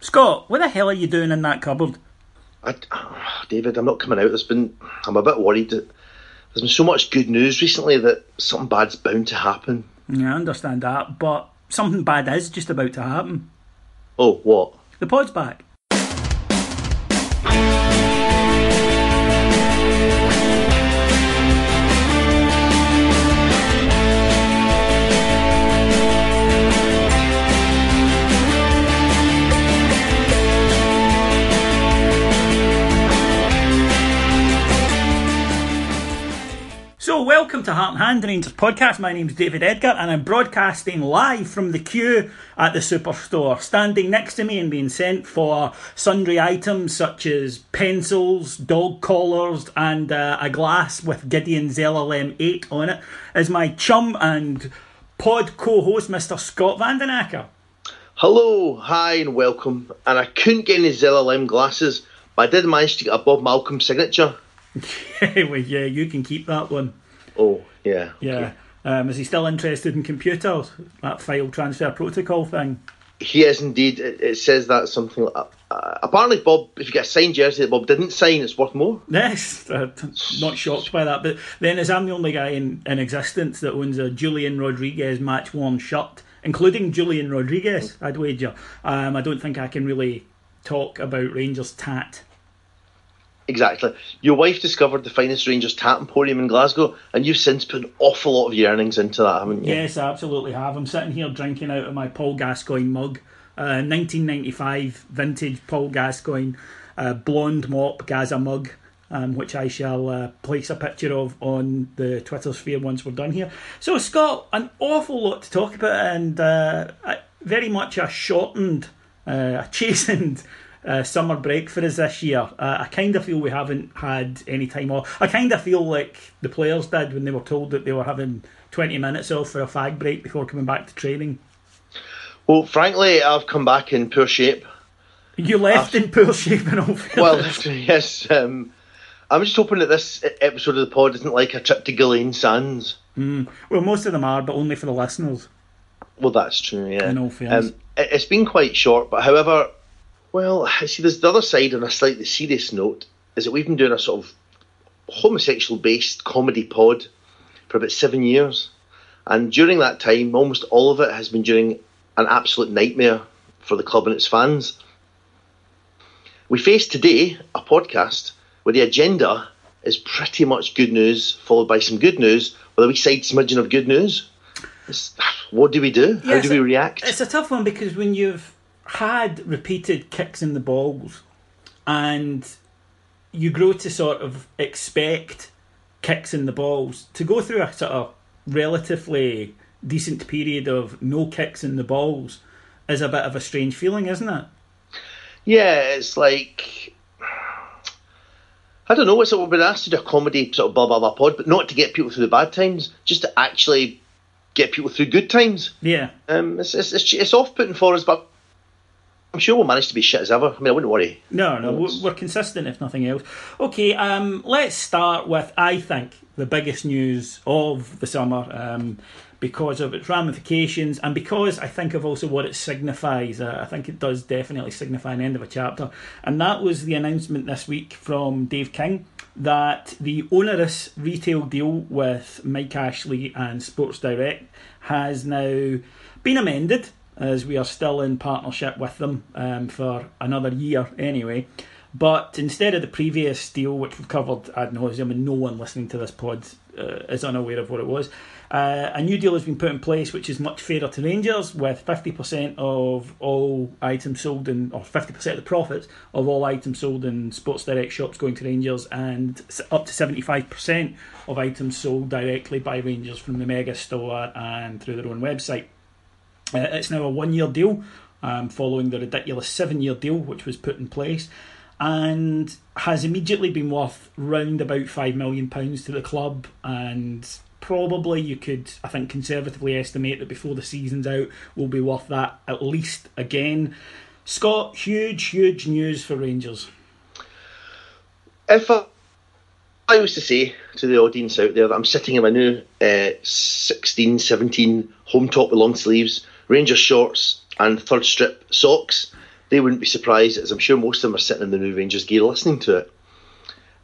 Scot, what the hell are you doing in that cupboard? I, David, I'm not coming out. There's been, I'm a bit worried that there's been so much good news recently that something bad's bound to happen. Yeah, I understand that, but something bad is just about to happen. Oh, what? The pod's back. And Rangers podcast. My name's David Edgar, and I'm broadcasting live from the queue at the Superstore. Standing next to me and being sent for sundry items such as pencils, dog collars, and uh, a glass with Gideon's LLM 8 on it is my chum and pod co host, Mr. Scot Van Den Akker. Hello, hi, and welcome. And I couldn't get any ZLM glasses, but I did manage to get a Bob Malcolm signature. well, yeah, you can keep that one. Oh, yeah. Yeah. Um, is he still interested in computers? That file transfer protocol thing? He is indeed. It, it says that something. Uh, uh, apparently, Bob, if you get a signed jersey that Bob didn't sign, it's worth more. Yes, uh, not shocked by that. But then, as I'm the only guy in, in existence that owns a Julian Rodriguez match worn shirt, including Julian Rodriguez, I'd wager, um, I don't think I can really talk about Rangers tat. Exactly. Your wife discovered the finest Rangers Tat Emporium in Glasgow, and you've since put an awful lot of your earnings into that, haven't you? Yes, I absolutely have. I'm sitting here drinking out of my Paul Gascoigne mug, uh, 1995 vintage Paul Gascoigne uh, blonde mop Gazza mug. Um, which I shall uh, place a picture of on the Twitter sphere once we're done here. So, Scot, an awful lot to talk about, and uh, very much a shortened, uh, a chastened uh, summer break for us this year. Uh, I kind of feel we haven't had any time off. I kind of feel like the players did when they were told that they were having 20 minutes off for a fag break before coming back to training. Well, frankly, I've come back in poor shape. You left I've, in poor shape in all. Well, yes. Um, I'm just hoping that this episode of the pod isn't like a trip to Gullane Sands. Mm. Well, most of them are, but only for the listeners. Well, that's true, yeah. In all fairness. Um, it's been quite short, but however, well, see, there's the other side on a slightly serious note is that we've been doing a sort of homosexual based comedy pod for about seven years. And during that time, almost all of it has been during an absolute nightmare for the club and its fans. We face today a podcast where the agenda is pretty much good news, followed by some good news, with a wee side smudging of good news. It's, what do we do? Yeah, How do we react? It's a tough one because when you've had repeated kicks in the balls and you grow to sort of expect kicks in the balls to go through a sort of relatively decent period of no kicks in the balls is a bit of a strange feeling isn't it yeah it's like I don't know. It's like we've been asked to do a comedy sort of blah blah blah pod, but not to get people through the bad times, just to actually get people through good times. Yeah. Um, it's it's, it's, it's off putting for us, but I'm sure we'll manage to be shit as ever. I mean, I wouldn't worry. No, no, we're, we're consistent if nothing else. Okay, um, let's start with I think the biggest news of the summer. Um, because of its ramifications and because I think of also what it signifies. Uh, I think it does definitely signify an end of a chapter. And that was the announcement this week from Dave King that the onerous retail deal with Mike Ashley and Sports Direct has now been amended as we are still in partnership with them um, for another year anyway. But instead of the previous deal, which we've covered ad nauseum, and no one listening to this pod uh, is unaware of what it was, uh, a new deal has been put in place which is much fairer to Rangers, with 50% of all items sold in, or 50% of the profits of all items sold in Sports Direct shops going to Rangers, and up to 75% of items sold directly by Rangers from the Mega Store and through their own website. Uh, it's now a one year deal um, following the ridiculous seven year deal which was put in place and has immediately been worth round about £5 million to the club and probably you could I think conservatively estimate that before the season's out will be worth that at least again. Scot, huge, huge news for Rangers. If I, I was to say to the audience out there that I'm sitting in my new uh, 16, 17 home top with long sleeves Rangers shorts and third strip socks, they wouldn't be surprised, as I'm sure most of them are sitting in the new Rangers gear listening to it.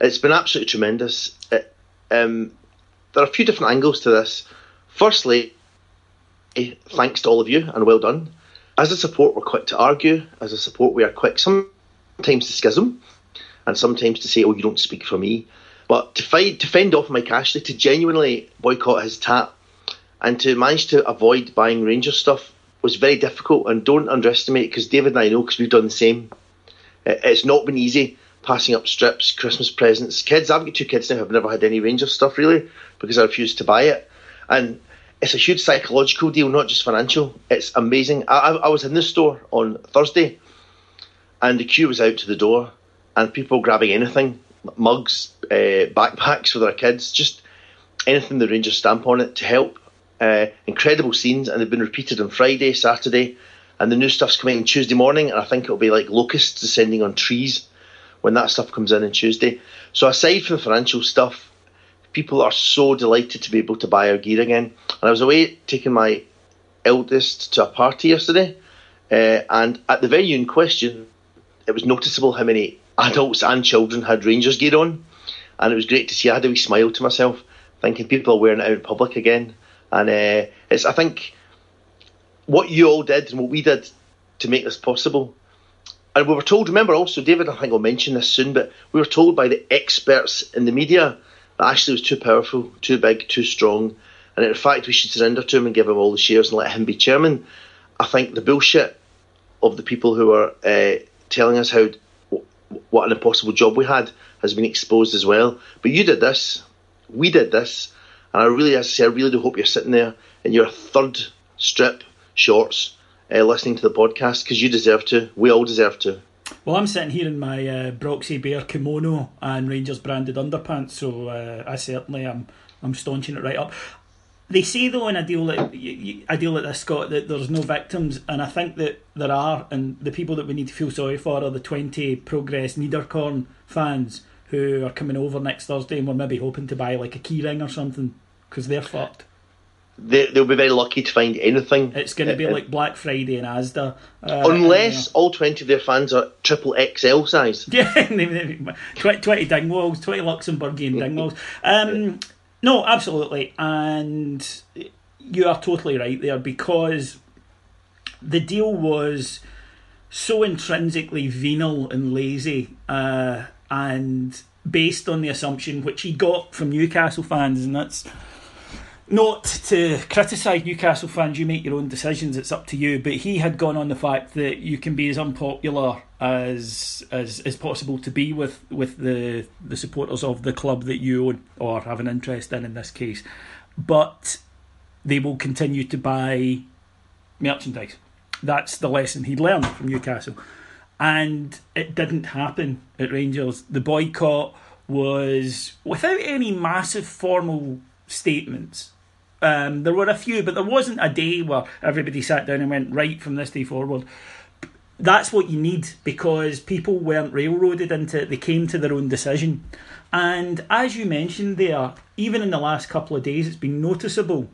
It's been absolutely tremendous. It, um, there are a few different angles to this. Firstly, thanks to all of you and well done. As a support, we're quick to argue. As a support, we are quick sometimes to schism and sometimes to say, oh, you don't speak for me. But to, fight, to fend off Mike Ashley, to genuinely boycott his tap, and to manage to avoid buying Ranger stuff was very difficult, and don't underestimate because David and I know because we've done the same. It's not been easy passing up strips, Christmas presents. Kids, I've got two kids now who've never had any Rangers stuff really because I refused to buy it, and it's a huge psychological deal, not just financial. It's amazing. I, I was in the store on Thursday, and the queue was out to the door, and people grabbing anything, mugs, uh, backpacks for their kids, just anything the Rangers stamp on it to help. Uh, incredible scenes, and they've been repeated on Friday, Saturday, and the new stuff's coming on Tuesday morning. And I think it'll be like locusts descending on trees when that stuff comes in on Tuesday. So aside from the financial stuff, people are so delighted to be able to buy our gear again. And I was away taking my eldest to a party yesterday, uh, and at the venue in question, it was noticeable how many adults and children had Rangers gear on, and it was great to see. I had a wee smile to myself, thinking people are wearing it out in public again. And uh, it's, I think, what you all did and what we did to make this possible. And we were told, remember also, David, I think I'll mention this soon, but we were told by the experts in the media that Ashley was too powerful, too big, too strong, and in fact we should surrender to him and give him all the shares and let him be chairman. I think the bullshit of the people who are uh, telling us how what an impossible job we had has been exposed as well. But you did this, we did this, and I really, as I say, I really do hope you're sitting there in your third strip shorts uh, listening to the podcast because you deserve to. We all deserve to. Well, I'm sitting here in my uh, Broxi Bear kimono and Rangers branded underpants, so uh, I certainly am. I'm staunching it right up. They say though in a deal like a deal like this, Scot, that there's no victims, and I think that there are, and the people that we need to feel sorry for are the 20 Progress Niederkorn fans who are coming over next Thursday and we're maybe hoping to buy like a keyring or something because they're fucked. They, they'll be very lucky to find anything. It's going to be uh, like Black Friday and Asda. Uh, unless all 20 of their fans are triple XL size. Yeah, 20, 20 Dingwalls, 20 Luxembourgian Dingwalls. Um, no, absolutely. And you are totally right there because the deal was so intrinsically venal and lazy uh, and based on the assumption which he got from Newcastle fans, and that's not to criticise Newcastle fans, you make your own decisions, it's up to you. But he had gone on the fact that you can be as unpopular as as as possible to be with, with the the supporters of the club that you own or have an interest in in this case. But they will continue to buy merchandise. That's the lesson he'd learned from Newcastle. And it didn't happen at Rangers. The boycott was without any massive formal statements um, there were a few, but there wasn't a day where everybody sat down and went right from this day forward. that's what you need because people weren't railroaded into it. They came to their own decision. And as you mentioned there, even in the last couple of days, it's been noticeable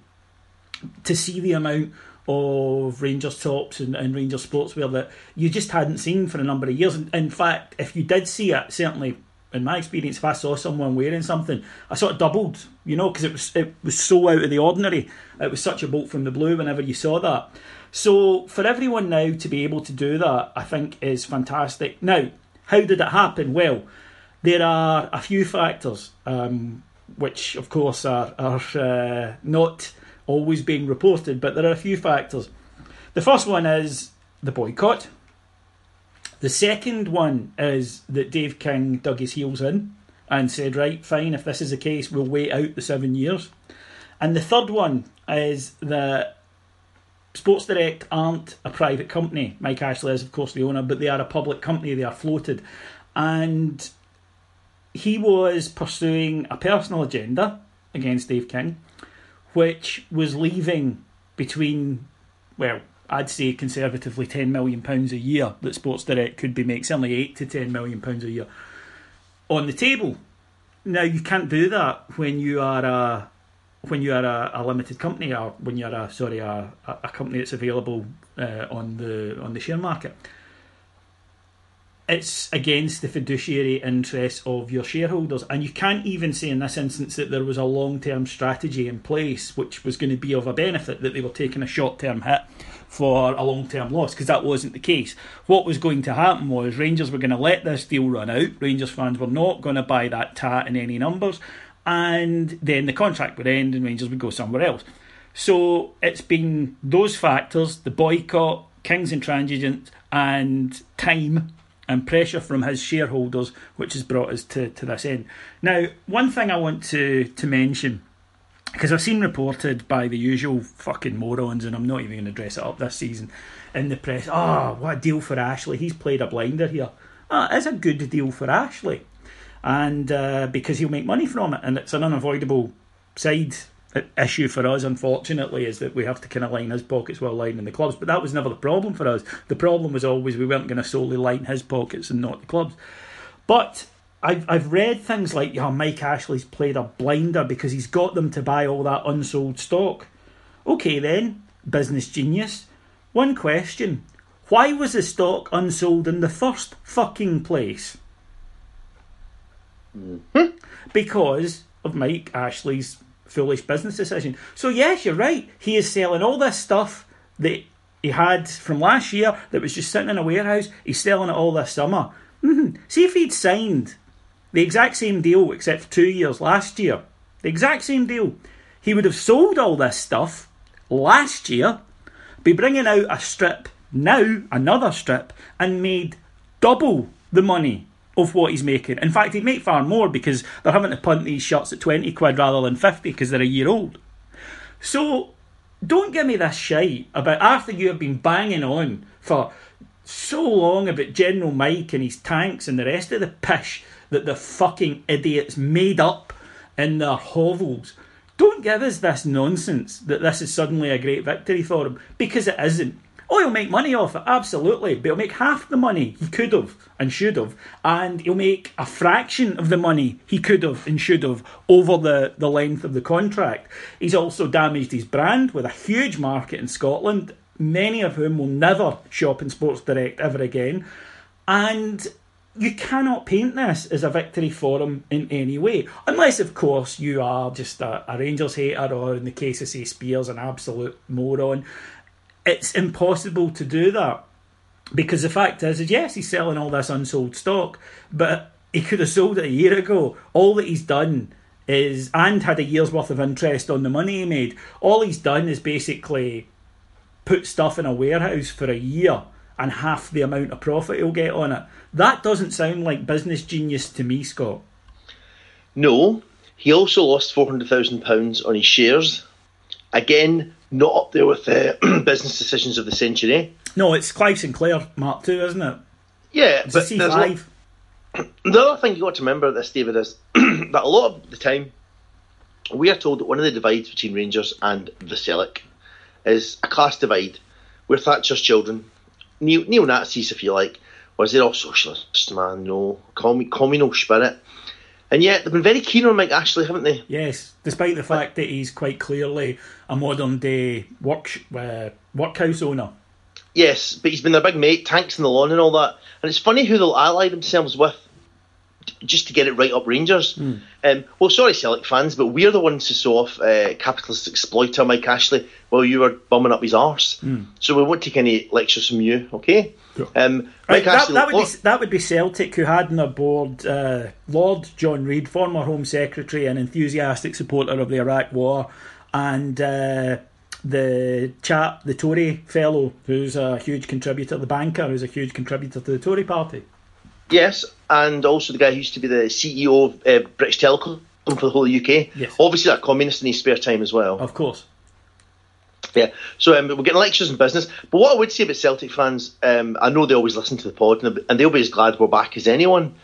to see the amount of Rangers tops and, and Rangers sportswear that you just hadn't seen for a number of years. In fact, if you did see it, certainly in my experience, if I saw someone wearing something, I sort of doubled, you know, because it was it was so out of the ordinary. It was such a bolt from the blue whenever you saw that. So for everyone now to be able to do that, I think is fantastic. Now, how did it happen? Well, there are a few factors, um, which of course are are uh, not always being reported, but there are a few factors. The first one is the boycott. The second one is that Dave King dug his heels in and said, right, fine, if this is the case, we'll wait out the seven years. And the third one is that Sports Direct aren't a private company. Mike Ashley is, of course, the owner, but they are a public company, they are floated. And he was pursuing a personal agenda against Dave King which was leaving between, well, I'd say conservatively £10 million a year that Sports Direct could be making, certainly 8 to £10 million a year on the table. Now, you can't do that when you are a when you are a, a limited company or when you're a sorry a, a company that's available uh, on the on the share market it's against the fiduciary interests of your shareholders. And you can't even say in this instance that there was a long term strategy in place which was going to be of a benefit, that they were taking a short term hit for a long term loss, because that wasn't the case. What was going to happen was Rangers were going to let this deal run out, Rangers fans were not going to buy that tat in any numbers, and then the contract would end and Rangers would go somewhere else. So it's been those factors the boycott, King's intransigence, and time and pressure from his shareholders, which has brought us to, to this end. Now, one thing I want to, to mention, because I've seen reported by the usual fucking morons, and I'm not even going to dress it up this season in the press. Oh, what a deal for Ashley. He's played a blinder here. Oh, it's a good deal for Ashley. And uh, because he'll make money from it, and it's an unavoidable side issue for us, unfortunately, is that we have to kind of line his pockets while lining the clubs. But that was never the problem for us. The problem was always we weren't going to solely line his pockets and not the clubs. But I've I've read things like, yeah, Mike Ashley's played a blinder because he's got them to buy all that unsold stock. Okay, then, business genius. One question: Why was the stock unsold in the first fucking place? Mm-hmm. Because of Mike Ashley's foolish business decision. So, yes, you're right. He is selling all this stuff that he had from last year that was just sitting in a warehouse. He's selling it all this summer. Mm-hmm. See if he'd signed the exact same deal, except for two years last year, the exact same deal. He would have sold all this stuff last year, be bringing out a strip now, another strip, and made double the money of what he's making. In fact, he'd make far more because they're having to punt these shirts at 20 quid rather than 50 because they're a year old. So don't give me this shite about after you have been banging on for so long about General Mike and his tanks and the rest of the pish that the fucking idiots made up in their hovels. Don't give us this nonsense that this is suddenly a great victory for him because it isn't. Oh, he'll make money off it, absolutely, but he'll make half the money he could have and should have, and he'll make a fraction of the money he could have and should have over the, the length of the contract. He's also damaged his brand with a huge market in Scotland, many of whom will never shop in Sports Direct ever again, and you cannot paint this as a victory for him in any way, unless, of course, you are just a, a Rangers hater or, in the case of, say, Spiers, an absolute moron it's impossible to do that because the fact is, is yes, he's selling all this unsold stock, but he could have sold it a year ago. All that he's done is, and had a year's worth of interest on the money he made. All he's done is basically put stuff in a warehouse for a year and half the amount of profit he'll get on it. That doesn't sound like business genius to me, Scot. No, he also lost four hundred thousand pounds on his shares. Again, not up there with uh, the business decisions of the century. No, it's Clive Sinclair Mark II, isn't it? Yeah, it's but C five. The other thing you got to remember this, David, is that a lot of the time we are told that one of the divides between Rangers and the Celtic is a class divide. We're Thatcher's children. Neo Nazis, if you like, or is it all socialists, man? No, communal spirit. And yet they've been very keen on Mike Ashley, haven't they? Yes, despite the fact that he's quite clearly a modern day work uh, workhouse owner. Yes, but he's been their big mate, tanks in the lawn and all that. And it's funny who they'll ally themselves with just to get it right up Rangers. Mm. Um, well, sorry, Celtic fans, but we're the ones who saw off uh, capitalist exploiter Mike Ashley while you were bumming up his arse. Mm. So we won't take any lectures from you, okay? Sure. Um, right, that, Ashley, that, would be, that would be Celtic, who had on their board uh, Lord John Reid, former Home Secretary and enthusiastic supporter of the Iraq War, and uh, the chap, the Tory fellow, who's a huge contributor, the banker, who's a huge contributor to the Tory party. Yes, and also the guy who used to be the CEO of uh, British Telecom for the whole UK. Yes. Obviously, a communist in his spare time as well. Of course. Yeah, so um, we're getting lectures in business. But what I would say about Celtic fans, um, I know they always listen to the pod and they'll be as glad we're back as anyone,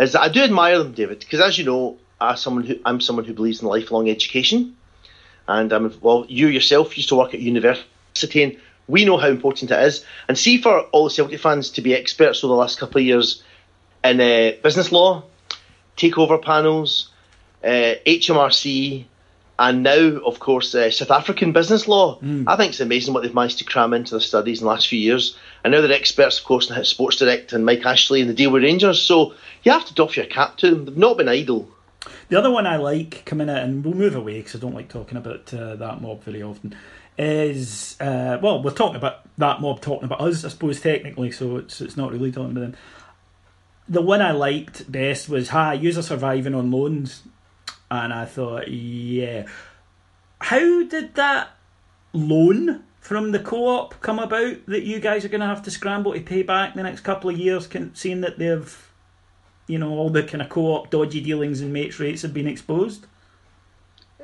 is that I do admire them, David, because as you know, as someone who, I'm someone who believes in lifelong education. And um, well, you yourself used to work at university, and we know how important it is. And see, for all the Celtic fans to be experts over the last couple of years in uh, business law, takeover panels, uh, HMRC, and now, of course, uh, South African business law. Mm. I think it's amazing what they've managed to cram into their studies in the last few years. And now they're experts, of course, in Sports Direct and Mike Ashley and the deal with Rangers. So you have to doff your cap to them. They've not been idle. The other one I like coming in, and we'll move away because I don't like talking about uh, that mob very often, is uh, well, we're talking about that mob talking about us, I suppose, technically, so it's it's not really talking about them. The one I liked best was Hi, user surviving on loans, and I thought, yeah, how did that loan from the co-op come about that you guys are going to have to scramble to pay back in the next couple of years, seeing that they've you know, all the kind of co-op dodgy dealings and mates rates have been exposed?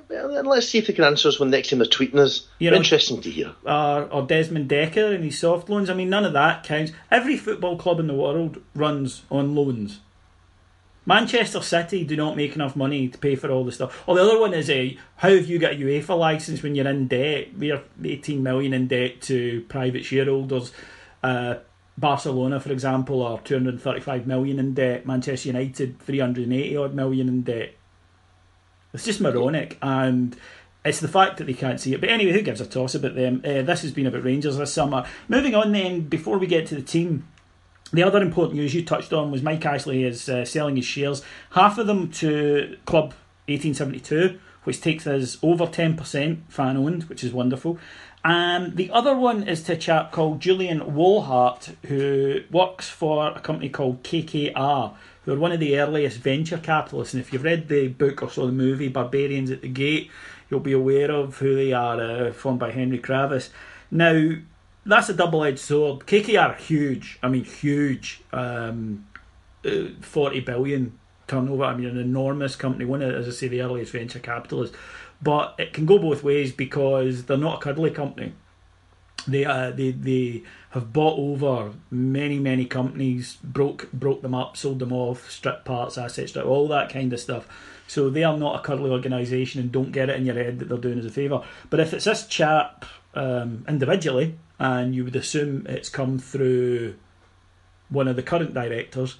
Well, let's see if they can answer us when next time they're tweeting us. You know, Interesting to hear. Uh, or Desmond Dekker and his soft loans. I mean, none of that counts. Every football club in the world runs on loans. Manchester City do not make enough money to pay for all the stuff. Or the other one is a uh, how have you got a UEFA license when you're in debt? We're 18 million in debt to private shareholders. Uh, Barcelona, for example, are 235 million in debt. Manchester United, 380 odd million in debt. It's just moronic, and it's the fact that they can't see it. But anyway, who gives a toss about them? Uh, this has been about Rangers this summer. Moving on, then, before we get to the team, the other important news you touched on was Mike Ashley is uh, selling his shares, half of them to Club 1872, which takes us over 10% fan owned, which is wonderful. And the other one is to a chap called Julian Wolhardt, who works for a company called KKR, who are one of the earliest venture capitalists. And if you've read the book or saw the movie Barbarians at the Gate, you'll be aware of who they are, uh, formed by Henry Kravis. Now, that's a double edged sword. KKR are huge. I mean, huge. Um, uh, 40 billion turnover. I mean, an enormous company. One of, as I say, the earliest venture capitalists. But it can go both ways because they're not a cuddly company. They uh, they they have bought over many many companies, broke broke them up, sold them off, stripped parts, assets, strip, all that kind of stuff. So they are not a cuddly organisation, and don't get it in your head that they're doing us a favour. But if it's this chap um, individually, and you would assume it's come through one of the current directors,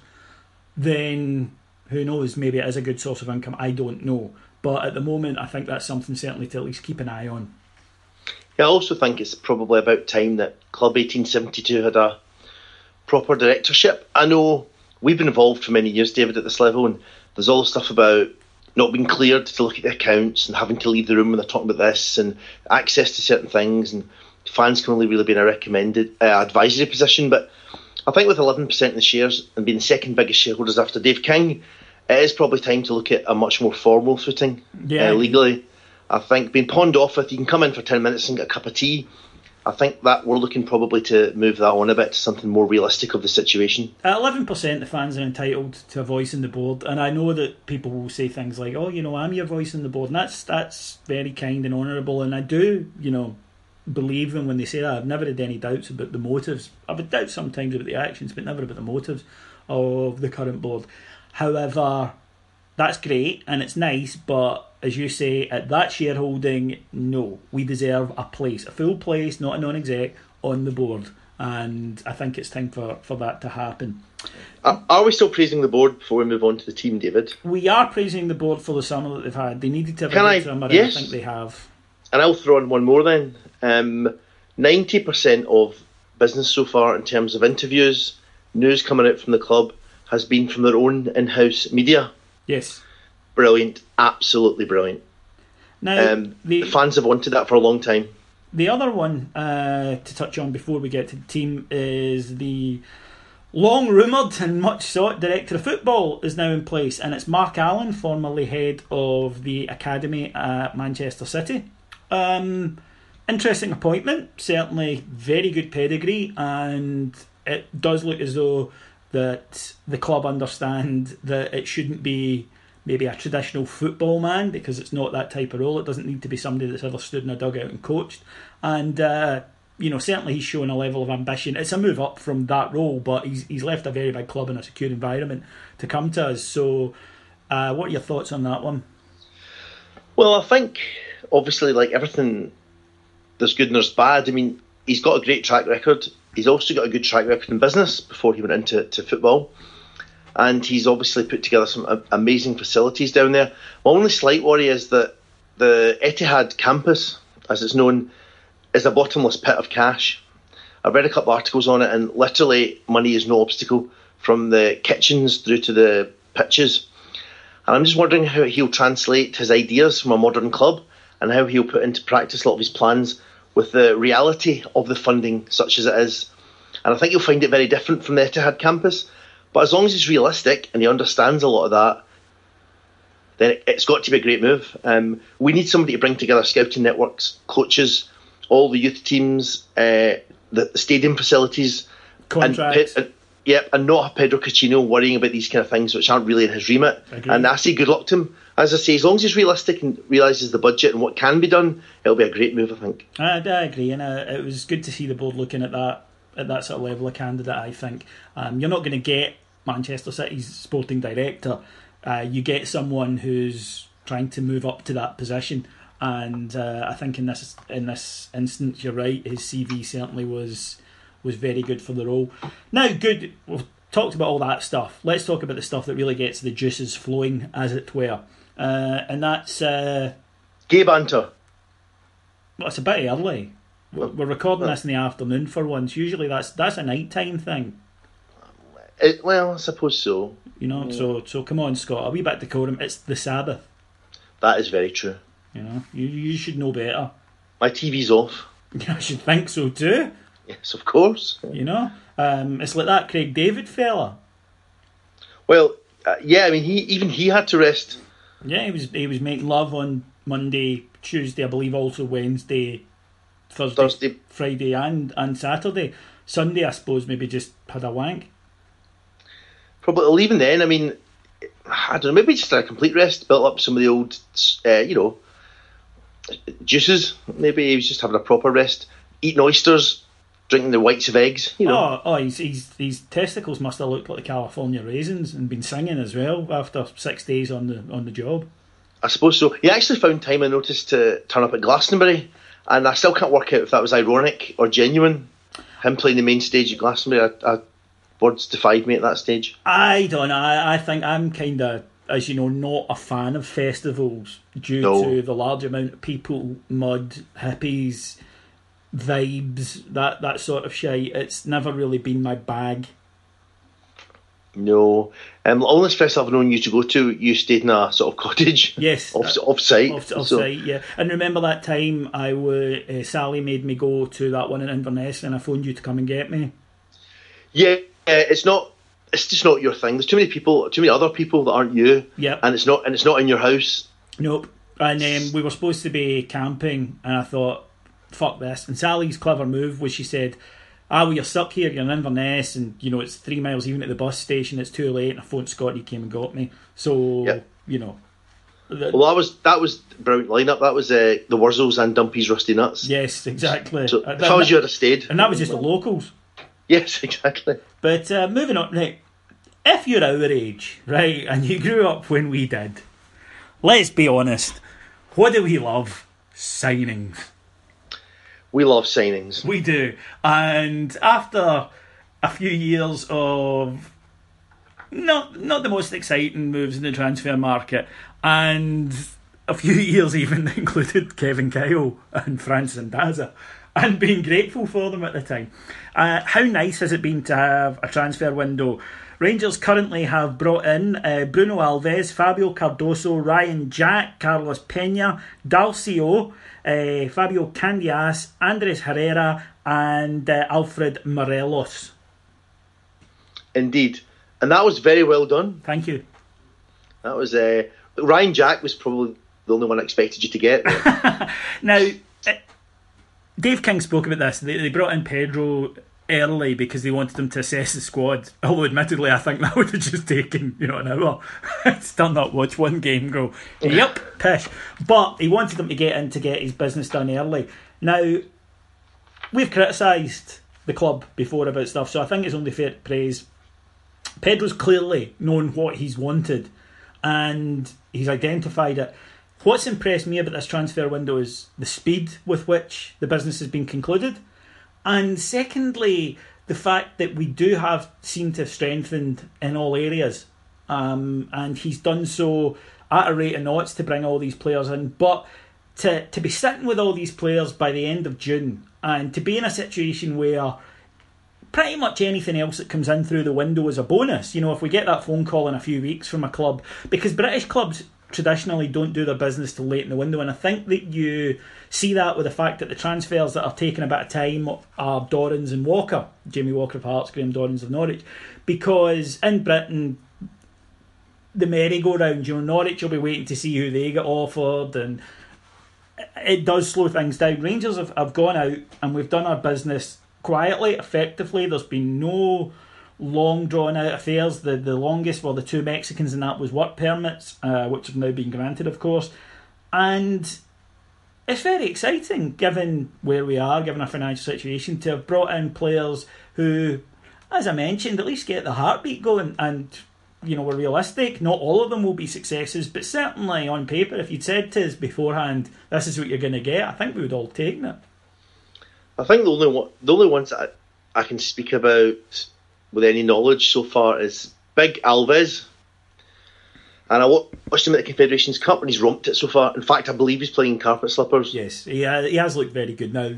then who knows? Maybe it is a good source of income. I don't know. But at the moment, I think that's something certainly to at least keep an eye on. I also think it's probably about time that Club 1872 had a proper directorship. I know we've been involved for many years, David, at this level, and there's all the stuff about not being cleared to look at the accounts and having to leave the room when they're talking about this and access to certain things and fans can only really be in a recommended uh, advisory position. But I think with 11% of the shares and being the second biggest shareholders after Dave King, it is probably time to look at a much more formal footing yeah. uh, legally. I think being pawned off with, you can come in for 10 minutes and get a cup of tea. I think that we're looking probably to move that on a bit to something more realistic of the situation. At 11%, the fans are entitled to a voice in the board, and I know that people will say things like, oh, you know, I'm your voice in the board, and that's, that's very kind and honourable, and I do, you know, believe them when they say that. I've never had any doubts about the motives. I've had doubts sometimes about the actions, but never about the motives of the current board. However, that's great and it's nice, but as you say, at that shareholding, no, we deserve a place, a full place, not a non exec, on the board. and I think it's time for, for that to happen. Are, we still praising the board before we move on to the team, David? We are praising the board for the summer that they've had. They needed to have Can a I- good summer, yes. and I think they have. And I'll throw in one more then. Um, 90% of business so far, in terms of interviews, news coming out from the club, has been from their own in house media. Yes. Brilliant. Absolutely brilliant. Now, Um, the, the fans have wanted that for a long time. The other one uh, to touch on before we get to the team is the long rumoured and much sought director of football is now in place, and it's Mark Allen, formerly head of the academy at Manchester City. Um, interesting appointment, certainly very good pedigree, and it does look as though that the club understand that it shouldn't be maybe a traditional football man because it's not that type of role. It doesn't need to be somebody that's ever stood in a dugout and coached. And uh, you know, certainly he's shown a level of ambition. It's a move up from that role, but he's he's left a very big club in a secure environment to come to us. So, uh, what are your thoughts on that one? Well, I think obviously, like everything, there's good and there's bad. I mean, he's got a great track record. He's also got a good track record in business before he went into to football, and he's obviously put together some amazing facilities down there. My only slight worry is that the Etihad campus, as it's known, is a bottomless pit of cash. I've read a couple of articles on it, and literally, money is no obstacle from the kitchens through to the pitches. And I'm just wondering how he'll translate his ideas from a modern club and how he'll put into practice a lot of his plans with the reality of the funding, such as it is. And I think you'll find it very different from the Etihad campus. But as long as he's realistic and he understands a lot of that, then it- it's got to be a great move. Um, we need somebody to bring together scouting networks, coaches, all the youth teams, uh, the, the stadium facilities, Contracts. and, and yep, and not have Pedro Caixinha worrying about these kind of things which aren't really in his remit. Agreed. And I say good luck to him. As I say, as long as he's realistic and realises the budget and what can be done, it'll be a great move, I think. I, I agree, and uh, it was good to see the board looking at that at that sort of level of candidate. I think um, you're not going to get Manchester City's sporting director. Uh, you get someone who's trying to move up to that position, and uh, I think in this in this instance, you're right. His CV certainly was was very good for the role. Now, good. We've talked about all that stuff. Let's talk about the stuff that really gets the juices flowing, as it were, uh, and that's. Uh, Gay banter. well, it's a bit early. We're we're recording this in the afternoon for once. Usually that's that's a nighttime thing, It, well, I suppose so. you know. So so come on, Scot, Are a wee bit decorum. It's the Sabbath, That is very true. you know. You you should know better. My TV's off. I should think so too. Yes, of course. You know, um, it's like that Craig David fella. Well, uh, yeah, I mean, he even he had to rest. Yeah, he was he was making love on Monday, Tuesday, I believe, also Wednesday, Thursday, Thursday. Friday, and and Saturday. Sunday, I suppose, maybe just had a wank. Probably even then. I mean, I don't know. Maybe just a complete rest, built up some of the old, uh, you know, juices. Maybe he was just having a proper rest, eating oysters, drinking the whites of eggs. You know, Oh, oh, his, his, his testicles must have looked like California raisins and been singing as well after six days on the on the job. I suppose so. He actually found time, I noticed, to turn up at Glastonbury, and I still can't work out if that was ironic or genuine. Him playing the main stage at Glastonbury, I, I, words defied me at that stage. I don't know. I, I think I'm kind of, as you know, not a fan of festivals due No. to the large amount of people, mud, hippies, vibes, that that sort of shit. It's never really been my bag. No. Um, all this festival I've known you to go to, you stayed in a sort of cottage. Yes. Off, off site. Off, So- site, yeah. And remember that time I were uh, Sally made me go to that one in Inverness, and I phoned you to come and get me. Yeah, uh, it's not. It's just not your thing. There's too many people, too many other people that aren't you. Yeah. And it's not, and it's not in your house. Nope. And um, we were supposed to be camping, and I thought, fuck this. And Sally's clever move was she said, ah, well, you're stuck here, you're in Inverness, and, you know, it's three miles even at the bus station, it's too late, and I phoned Scot, he came and got me. So, Yep. you know. the- Well, that was that was brilliant lineup. That was uh, the Wurzels and Dumpy's Rusty Nuts. yes, exactly. So Uh, if that- I was you, I'd have stayed. and that was just the locals. Yes, exactly. But uh, moving on, right, if you're our age, right, and you grew up when we did, let's be honest, what do we love? Signings. We love signings. We do. And after a few years of not not the most exciting moves in the transfer market, and a few years even included Kevin Kyle and Francisco Sandaza, and being grateful for them at the time. Uh, how nice has it been to have a transfer window? Rangers currently have brought in uh, Bruno Alves, Fabio Cardoso, Ryan Jack, Carlos Pena, Dalcio, uh, Fabio Candeias, Andres Herrera, and uh, Alfred Morelos. Indeed, and that was very well done. Thank you. That was uh, Ryan Jack was probably the only one I expected you to get. now, Dave King spoke about this. They, they brought in Pedro early because they wanted him to assess the squad. Although, admittedly, I think that would have just taken you know an hour. Still not watch one game go. Yep, pish. But he wanted him to get in to get his business done early. Now, we've criticised the club before about stuff, so I think it's only fair to praise. Pedro's clearly known what he's wanted, and he's identified it. What's impressed me about this transfer window is the speed with which the business has been concluded and secondly, the fact that we do have seem to have strengthened in all areas. Um, and he's done so at a rate of knots to bring all these players in. But to, to be sitting with all these players by the end of June and to be in a situation where pretty much anything else that comes in through the window is a bonus. You know, if we get that phone call in a few weeks from a club, because British clubs traditionally don't do their business till late in the window, and I think that you see that with the fact that the transfers that are taking a bit of time are Dorrans and Walker, Jamie Walker of Hearts, Graham Dorrans of Norwich, because in Britain the merry-go-round, you know, Norwich will be waiting to see who they get offered, and it does slow things down. Rangers have, have gone out and we've done our business quietly, effectively. There's been no long drawn out affairs. The the longest for the two Mexicans and that was work permits, uh, which have now been granted, of course. And it's very exciting, given where we are, given our financial situation, to have brought in players who, as I mentioned, at least get the heartbeat going. And you know, we're realistic. Not all of them will be successes, but certainly on paper, if you'd said to us beforehand, "This is what you're going to get," I think we would all take it. I think the only one, the only ones I, I can speak about with any knowledge so far is Big Alves. And I watched him at the Confederations Cup and he's romped it so far. In fact, I believe he's playing carpet slippers. Yes, he, uh, he has looked very good now.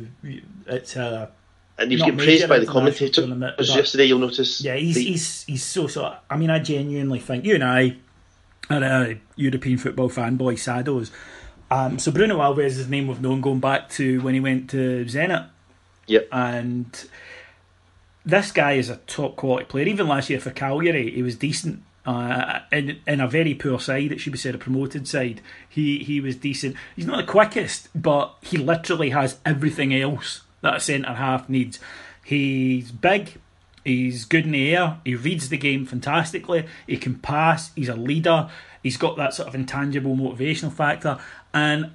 It's uh, and he was getting praised by the commentators yesterday. You'll notice. Yeah, he's, the, he's he's so so. I mean, I genuinely think you and I are uh, European football fanboy saddles. Um, so Bruno Alves, is his name we've known going back to when he went to Zenit. Yep. And this guy is a top quality player. Even last year for Cagliari, he was decent. Uh, in in a very poor side, it should be said, a promoted side. He he was decent. He's not the quickest, but he literally has everything else that a centre half needs. He's big. He's good in the air. He reads the game fantastically. He can pass. He's a leader. He's got that sort of intangible motivational factor. And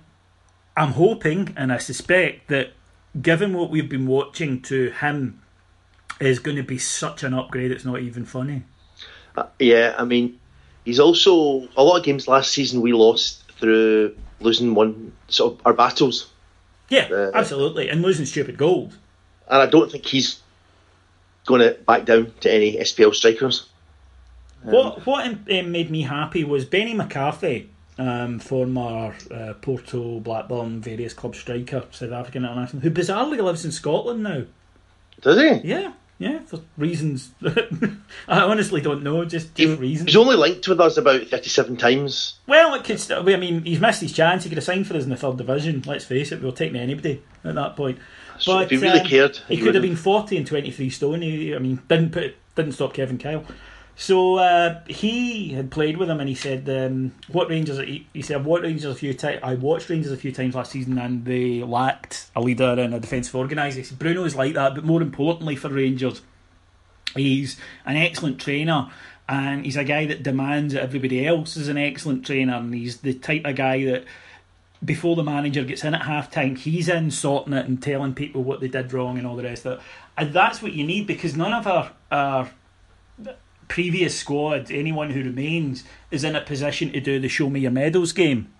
I'm hoping and I suspect that given what we've been watching to him is going to be such an upgrade. It's not even funny. Uh, yeah, I mean, he's also a lot of games last season we lost through losing one sort of our battles. Yeah, uh, absolutely, and losing stupid goals. And I don't think he's going to back down to any SPL strikers. Um, what what um, made me happy was Benny McCarthy, um, former uh, Porto, Blackburn, various club striker, South African international, who bizarrely lives in Scotland now. Does he? Yeah. Yeah, for reasons I honestly don't know. Just, just he, reasons. He's only linked with us about thirty-seven times. Well, it could. Still, I mean, he's missed his chance. He could have signed for us in the third division. Let's face it, we were taking anybody at that point. So but if he really um, cared, he, he could have been forty and twenty-three stone. He, I mean, didn't put didn't stop Kevin Kyle. So uh, he had played with him, and he said, um, "What Rangers?" He, he said, "What Rangers a few times. I watched Rangers a few times last season, and they lacked a leader and a defensive organiser." He said, "Bruno is like that, but more importantly for Rangers, he's an excellent trainer." And he's a guy that demands that everybody else is an excellent trainer, and he's the type of guy that before the manager gets in at half time, he's in sorting it and telling people what they did wrong and all the rest of it. And that's what you need because none of our, our previous squad, anyone who remains, is in a position to do the show me your medals game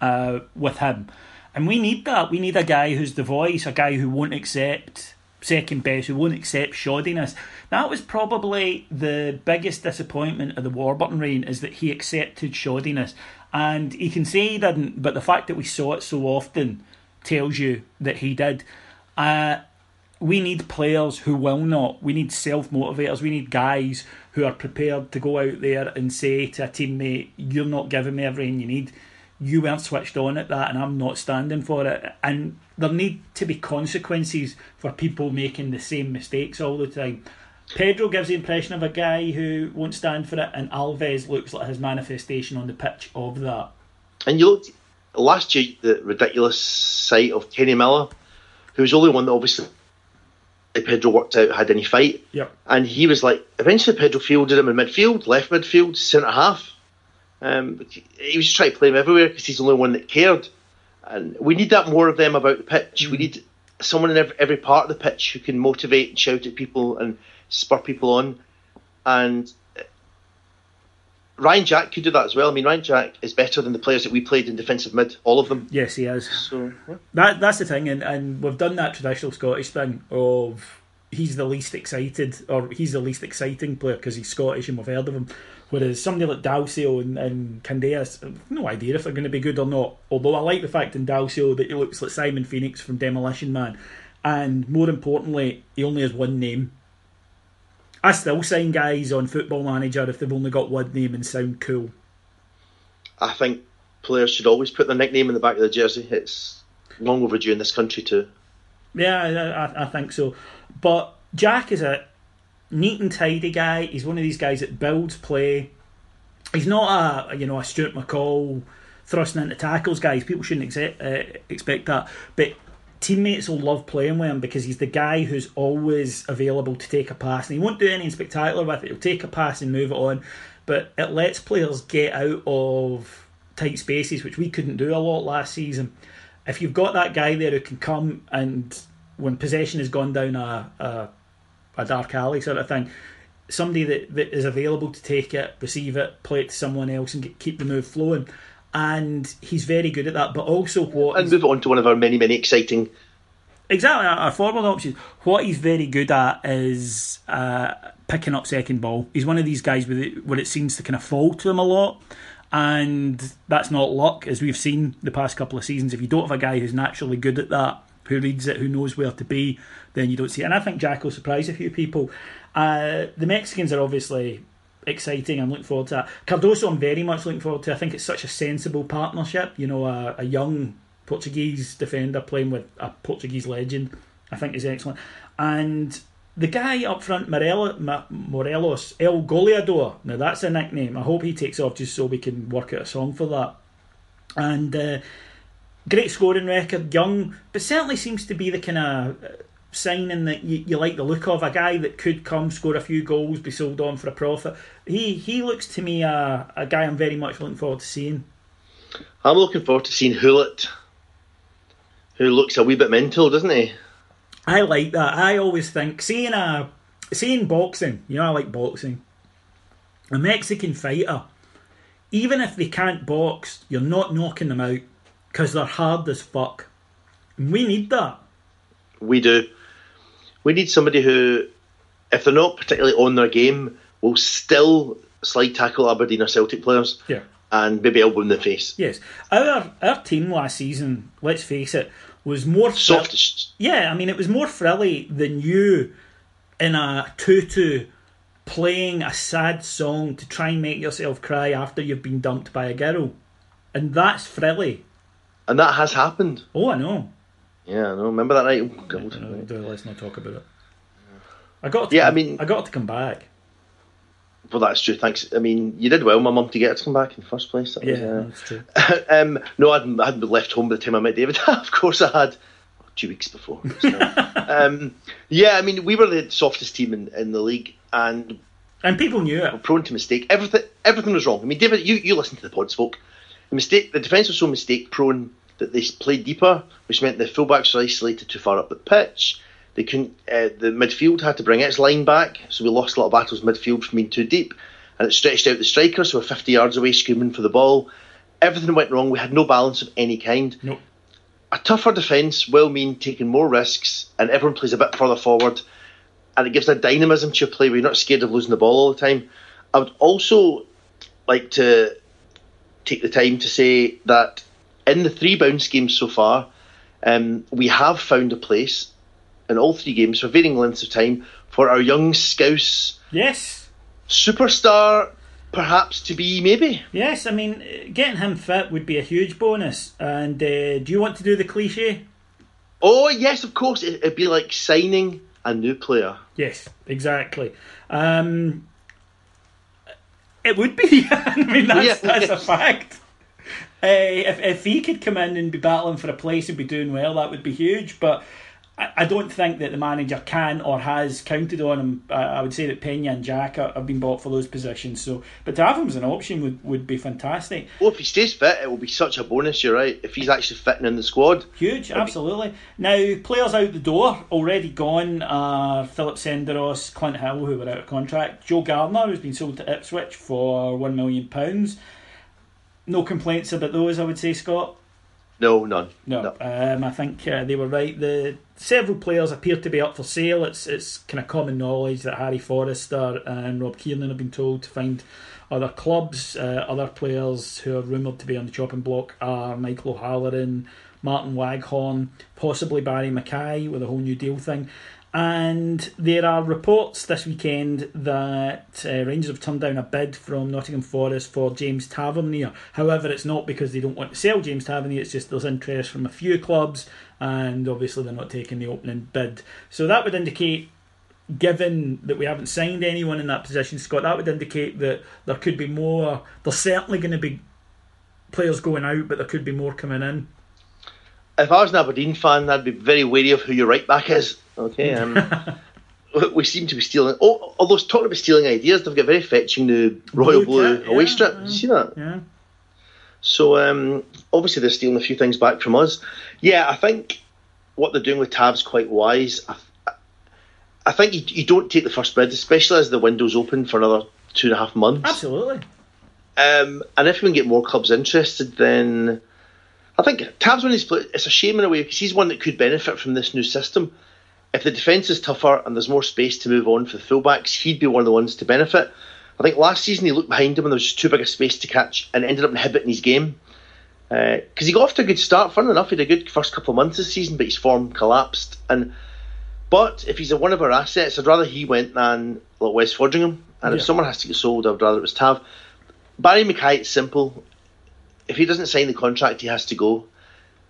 uh, with him. And we need that. We need a guy who's the voice, a guy who won't accept second best, who won't accept shoddiness. That was probably the biggest disappointment of the Warburton reign is that he accepted shoddiness. And he can say he didn't, but the fact that we saw it so often tells you that he did. Uh, we need players who will not. We need self motivators. We need guys who are prepared to go out there and say to a teammate, You're not giving me everything you need. You weren't switched on at that, and I'm not standing for it. And there need to be consequences for people making the same mistakes all the time. Pedro gives the impression of a guy who won't stand for it, and Alves looks like his manifestation on the pitch of that. And you looked last year, the ridiculous sight of Kenny Miller, who was the only one that obviously Pedro worked out had any fight. Yep. And he was like, eventually Pedro fielded him in midfield, left midfield, centre half. Um, he was just trying to play him everywhere because he's the only one that cared. And we need that more of them about the pitch. Mm. We need someone in every, every part of the pitch who can motivate and shout at people and spur people on. And Ryan Jack could do that as well. I mean, Ryan Jack is better than the players that we played in defensive mid, all of them. Yes, he is. So yeah. that that's the thing, and, and we've done that traditional Scottish thing of he's the least excited or he's the least exciting player because he's Scottish and we've heard of him. Whereas somebody like Dalcio and, and Candeias, no idea if they're going to be good or not. Although I like the fact in Dalcio that he looks like Simon Phoenix from Demolition Man, and more importantly, he only has one name I still sign guys on Football Manager if they've only got one name and sound cool. I think players should always put their nickname in the back of the jersey. It's long overdue in this country too. Yeah, I, I think so. But Jack is a neat and tidy guy. He's one of these guys that builds play. He's not a you know a Stuart McCall thrusting into tackles guys. People shouldn't exe- uh, expect that. But teammates will love playing with him because he's the guy who's always available to take a pass. And he won't do anything spectacular with it. He'll take a pass and move it on. But it lets players get out of tight spaces, which we couldn't do a lot last season. If you've got that guy there who can come and when possession has gone down a, a, a dark alley sort of thing, somebody that, that is available to take it, receive it, play it to someone else, and get, keep the move flowing and he's very good at that. But also, what and move on to one of our many, many exciting. Exactly, our forward options. What he's very good at is uh, picking up second ball. He's one of these guys with it, where it seems to kind of fall to him a lot, and that's not luck, as we've seen the past couple of seasons. If you don't have a guy who's naturally good at that, who reads it, who knows where to be, then you don't see it. And I think Jack will surprise a few people. Uh, the Mexicans are obviously exciting. I'm looking forward to that. Cardoso, I'm very much looking forward to. I think it's such a sensible partnership. You know, a, a young Portuguese defender playing with a Portuguese legend, I think is excellent. And the guy up front, Morelos, El Goleador. Now that's a nickname. I hope he takes off just so we can work out a song for that. And uh, great scoring record, young, but certainly seems to be the kind of signing that you, you like the look of a guy that could come score a few goals, be sold on for a profit. He he looks to me a, a guy I'm very much looking forward to seeing. I'm looking forward to seeing Gullit, who looks a wee bit mental, doesn't he? I like that. I always think seeing a seeing boxing. You know, I like boxing. A Mexican fighter, even if they can't box, you're not knocking them out because they're hard as fuck. And we need that. We do. We need somebody who, if they're not particularly on their game, will still slide tackle Aberdeen or Celtic players. Yeah. And maybe elbow in the face. Yes. Our our team last season, let's face it, was more softest. Yeah, I mean it was more frilly than you in a tutu playing a sad song to try and make yourself cry after you've been dumped by a girl. And that's frilly. And that has happened. Oh, I know. Yeah, I know. Remember that night? Oh, God. No, let's not talk about it. I got. yeah, come, I mean, I got to come back. Well, that's true. Thanks. I mean, you did well, my mum, to get her to come back in the first place. That yeah, was, uh, that's true. um, no, I hadn't, I hadn't left home by the time I met David. of course, I had two weeks before. um, yeah, I mean, we were the softest team in, in the league, and and people knew it. Were prone to mistake. Everything, everything was wrong. I mean, David, you you listened to the pod, spoke. The mistake, the defence was so mistake prone that they played deeper, which meant the fullbacks were isolated too far up the pitch. They couldn't. Uh, the midfield had to bring its line back, so we lost a lot of battles midfield from being too deep, and it stretched out the strikers, so we're 50 yards away screaming for the ball. Everything went wrong. We had no balance of any kind. Nope. a tougher defence will mean taking more risks, and everyone plays a bit further forward, and it gives a dynamism to your play where you're not scared of losing the ball all the time. I would also like to take the time to say that in the three bounce games so far, um, we have found a place in all three games for varying lengths of time for our young Scouse Yes. superstar, perhaps to be maybe. Yes, I mean, getting him fit would be a huge bonus. And uh, do you want to do the cliche? Oh yes, of course. It, it'd be like signing a new player. Yes, exactly. Um, it would be. I mean, that's, Yeah. that's a fact. Uh, if, if he could come in and be battling for a place and be doing well, that would be huge. But I, I don't think that the manager can or has counted on him. I, I would say that Pena and Jack are, have been bought for those positions. So, but to have him as an option would, would be fantastic. Well, if he stays fit, it will be such a bonus. You're right. If he's actually fitting in the squad. Huge, absolutely. Now, players out the door, already gone, are Philip Senderos, Clint Hill, who were out of contract, Joe Garner, who's been sold to Ipswich for £1 million. No complaints about those, I would say, Scot. No, none. No, Um, I think uh, they were right. The several players appear to be up for sale. It's it's kind of common knowledge that Harry Forrester and Rob Kiernan have been told to find other clubs. Uh, other players who are rumoured to be on the chopping block are Michael O'Halloran, Martin Waghorn, possibly Barry McKay with a whole new deal thing. And there are reports this weekend that uh, Rangers have turned down a bid from Nottingham Forest for James Tavernier. However, it's not because they don't want to sell James Tavernier, it's just there's interest from a few clubs, and obviously they're not taking the opening bid. So that would indicate, given that we haven't signed anyone in that position, Scot, that would indicate that there could be more. There's certainly going to be players going out, but there could be more coming in. If I was an Aberdeen fan, I'd be very wary of who your right back is. Okay. Um, we seem to be stealing. Oh, although talking about stealing ideas, they've got very fetching new Royal Blue Blue, kit, away yeah, strip. You see that? Yeah. So um, obviously they're stealing a few things back from us. Yeah, I think what they're doing with Tab's quite wise. I, I think you, you don't take the first bid, especially as the window's open for another two and a half months. Absolutely. Um, and if we can get more clubs interested, then I think Tab's one of these. It's a shame in a way because he's one that could benefit from this new system. If the defence is tougher and there's more space to move on for the fullbacks, he'd be one of the ones to benefit. I think last season he looked behind him and there was just too big a space to catch and ended up inhibiting his game. Uh, because he got off to a good start, fun enough, he had a good first couple of months this season, but his form collapsed. And But if he's a one of our assets, I'd rather he went than like Wes Foderingham. And if someone has to get sold, I'd rather it was Tav. Barry McKay, it's simple. If he doesn't sign the contract, he has to go.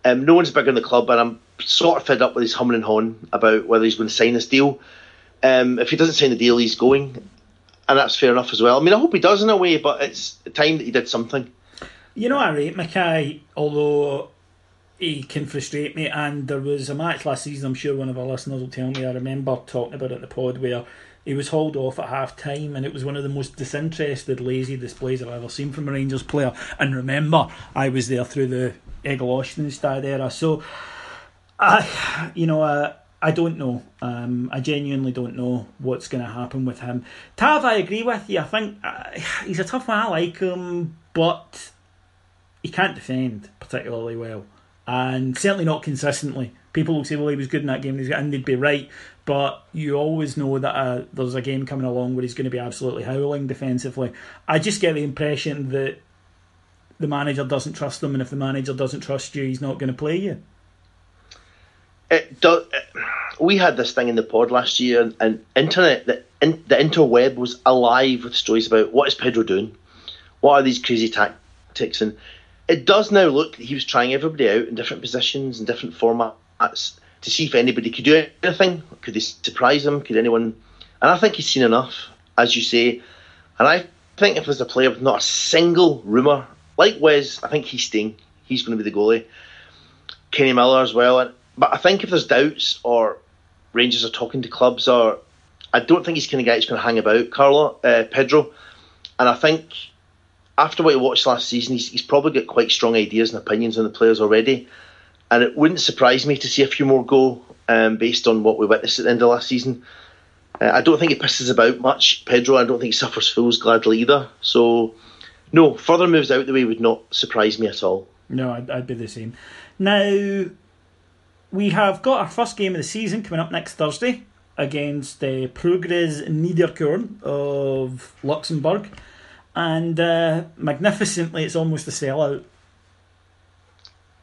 Um, no one's bigger in the club, and I'm sort of fed up with his humming and hawing about whether he's going to sign this deal. Um, if he doesn't sign the deal, he's going, and that's fair enough as well. I mean, I hope he does in a way, but it's time that he did something. You know, I rate McKay, although he can frustrate me. And there was a match last season, I'm sure one of our listeners will tell me. I remember talking about it in the pod where he was hauled off at half time, and it was one of the most disinterested, lazy displays I've ever seen from a Rangers player. And remember, I was there through the Egil Ostenstad era. So, I, you know, uh, I don't know. Um, I genuinely don't know what's going to happen with him. Tav, I agree with you. I think uh, he's a tough one. I like him, but he can't defend particularly well, and certainly not consistently. People will say, "Well, he was good in that game," and they'd be right. But you always know that uh, there's a game coming along where he's going to be absolutely howling defensively. I just get the impression that the manager doesn't trust them, and if the manager doesn't trust you, he's not going to play you. It we had this thing in the pod last year, and, and internet, the, in, the interweb was alive with stories about what is Pedro doing, what are these crazy tactics, and it does now look that he was trying everybody out in different positions and different formats to see if anybody could do anything. Could they surprise him? Could anyone? And I think he's seen enough, as you say. And I think if there's a player with not a single rumour, like Wes, I think he's staying. He's going to be the goalie. Kenny Miller as well. But I think if there's doubts or Rangers are talking to clubs, or I don't think he's kind of guy who's going to hang about Carlo uh, Pedro. And I think after what he watched last season, he's, he's probably got quite strong ideas and opinions on the players already. And it wouldn't surprise me to see a few more go um, based on what we witnessed at the end of last season. Uh, I don't think he pisses about much, Pedro. I don't think he suffers fools gladly either. So, no, further moves out the way would not surprise me at all. No, I'd, I'd be the same. Now, we have got our first game of the season coming up next Thursday against uh, Progres Niederkorn of Luxembourg. And uh, magnificently, it's almost a sellout.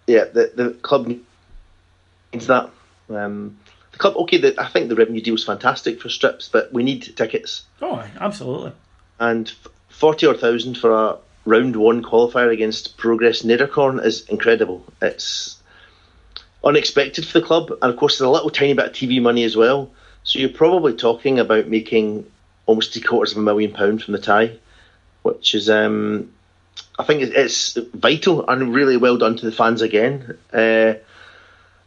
Yeah, the, the club needs that. Um, the club, okay, the, I think the revenue deal is fantastic for strips, but we need tickets. Oh, absolutely. And 40 or thousand for a round one qualifier against Progres Niederkorn is incredible. It's unexpected for the club, and of course, there's a little tiny bit of TV money as well. So you're probably talking about making almost three quarters of a million pounds from the tie, which is, um, I think, it's vital and really well done to the fans again. Uh,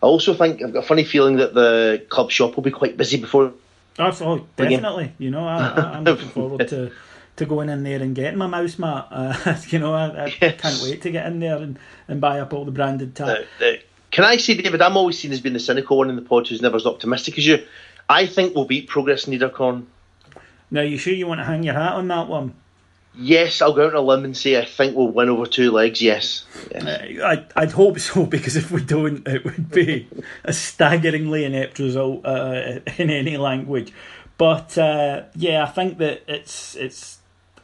I also think I've got a funny feeling that the club shop will be quite busy before. Absolutely, definitely. You know, I, am looking forward to to going in there and getting my mouse mat. Uh, you know, I, I yes. can't wait to get in there and, and buy up all the branded. Uh, uh, can I say, David, I'm always seen as being the cynical one in the pod who's never as optimistic as you. I think we'll beat Progres Niederkorn. Now, you sure you want to hang your hat on that one? Yes, I'll go out on a limb and say I think we'll win over two legs. Yes, yes. Uh, I, I'd hope so because if we don't, it would be a staggeringly inept result uh, in any language. But uh, yeah, I think that it's it's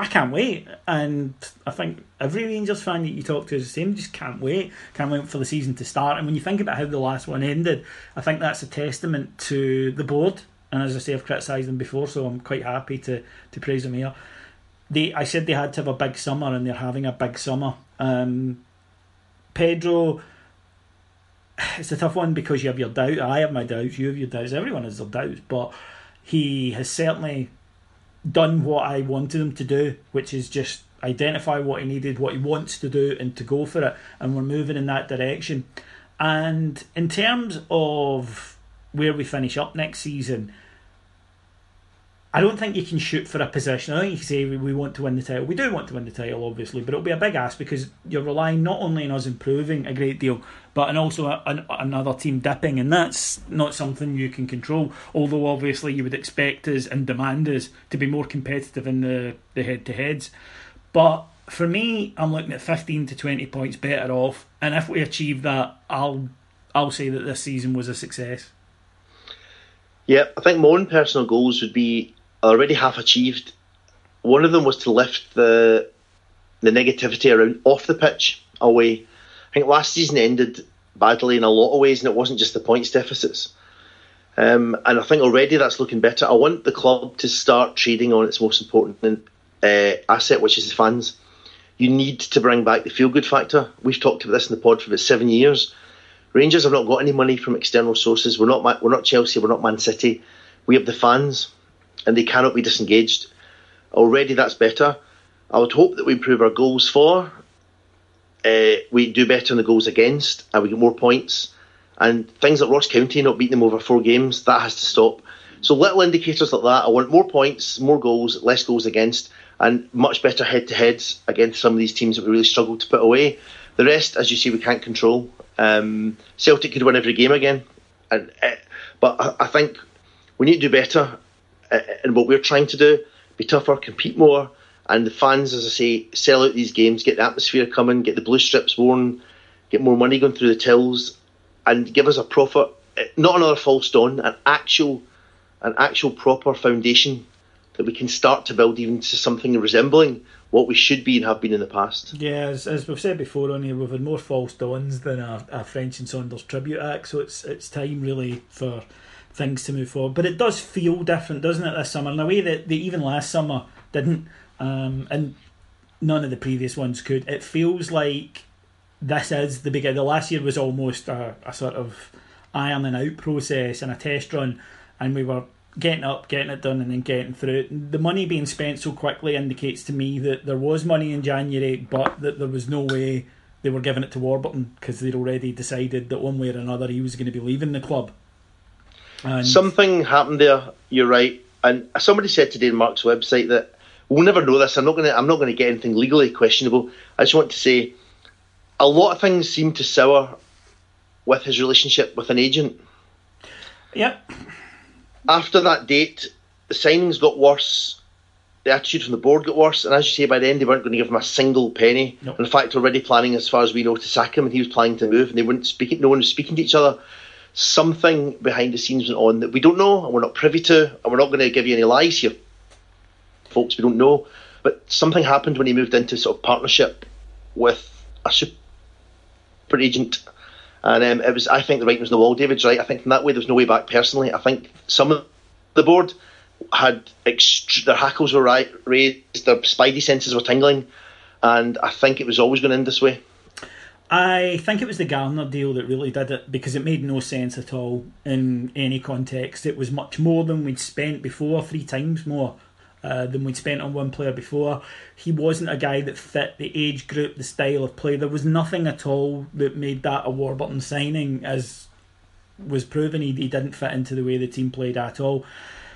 I can't wait. And I think every Rangers fan that you talk to is the same, just can't wait. Can't wait for the season to start. And when you think about how the last one ended, I think that's a testament to the board. And as I say, I've criticised them before, so I'm quite happy to, to praise them here. They, I said they had to have a big summer, and they're having a big summer. Um, Pedro, it's a tough one because you have your doubt. I have my doubts, you have your doubts, everyone has their doubts, but he has certainly done what I wanted him to do, which is just identify what he needed, what he wants to do, and to go for it. And we're moving in that direction. And in terms of where we finish up next season, I don't think you can shoot for a position. I think you can say we want to win the title. We do want to win the title, obviously, but it'll be a big ask because you're relying not only on us improving a great deal, but and also a, a, another team dipping, and that's not something you can control. Although obviously you would expect us and demand us to be more competitive in the the head to heads, but for me, I'm looking at 15 to 20 points better off, and if we achieve that, I'll I'll say that this season was a success. Yeah, I think my own personal goals would be already half achieved. One of them was to lift the the negativity around off the pitch away. I think last season ended badly in a lot of ways, and it wasn't just the points deficits. Um, and I think already that's looking better. I want the club to start trading on its most important uh, asset, which is the fans. You need to bring back the feel good factor. We've talked about this in the pod for about seven years. Rangers have not got any money from external sources. We're not we're not Chelsea. We're not Man City. We have the fans and they cannot be disengaged. Already that's better. I would hope that we improve our goals for. Uh, we do better in the goals against, and we get more points. And things like Ross County not beating them over four games, that has to stop. So little indicators like that. I want more points, more goals, less goals against, and much better head to heads against some of these teams that we really struggle to put away. The rest, as you see, we can't control. Um, Celtic could win every game again, and uh, but I think we need to do better Uh, uh, and what we're trying to do, be tougher, compete more, and the fans, as I say, sell out these games, get the atmosphere coming, get the blue strips worn, get more money going through the tills, and give us a profit, uh, not another false dawn, an actual, an actual proper foundation that we can start to build even to something resembling what we should be and have been in the past. Yeah, as, as we've said before on here, we've had more false dawns than a, a French and Saunders tribute act, so it's it's time really for things to move forward. But it does feel different, doesn't it, this summer, in a way that they even last summer didn't, um, and none of the previous ones could. It feels like this is the beginning. The last year was almost a, a sort of ironing out process and a test run, and we were getting up, getting it done, and then getting through it. The money being spent so quickly indicates to me that there was money in January, but that there was no way they were giving it to Warburton because they'd already decided that one way or another he was going to be leaving the club. And Something happened there. You're right. And somebody said today on Mark's website that we'll never know this. I'm not going to. I'm not going to get anything legally questionable. I just want to say, a lot of things seem to sour with his relationship with an agent. Yep. After that date, the signings got worse. The attitude from the board got worse, and as you say, by the end they weren't going to give him a single penny. In fact, already planning, as far as we know, to sack him, and he was planning to move, and they weren't speaking. No one was speaking to each other. Something behind the scenes went on that we don't know and we're not privy to, and we're not going to give you any lies here, folks. We don't know, but something happened when he moved into sort of partnership with a super agent. And um, it was, I think the writing was on the wall. David's right. I think from that way, there's no way back. Personally, I think some of the board had ext- their hackles were right, raised, their spidey senses were tingling, and I think it was always going to end this way. I think it was the Garner deal that really did it because it made no sense at all in any context. It was much more than we'd spent before, three times more uh, than we'd spent on one player before. He wasn't a guy that fit the age group, the style of play. There was nothing at all that made that a Warburton signing, as was proven. He, he didn't fit into the way the team played at all.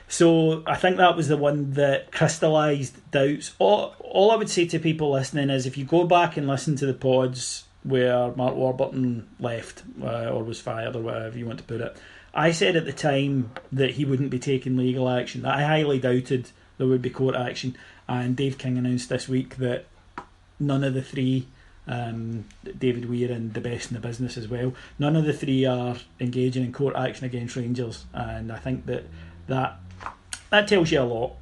So I think that was the one that crystallised doubts. All, all I would say to people listening is if you go back and listen to the pods where Mark Warburton left uh, or was fired or whatever you want to put it, I said at the time that he wouldn't be taking legal action. I highly doubted there would be court action. And Dave King announced this week that none of the three, um, David Weir and the best in the business as well, none of the three are engaging in court action against Rangers. And I think that that that tells you a lot.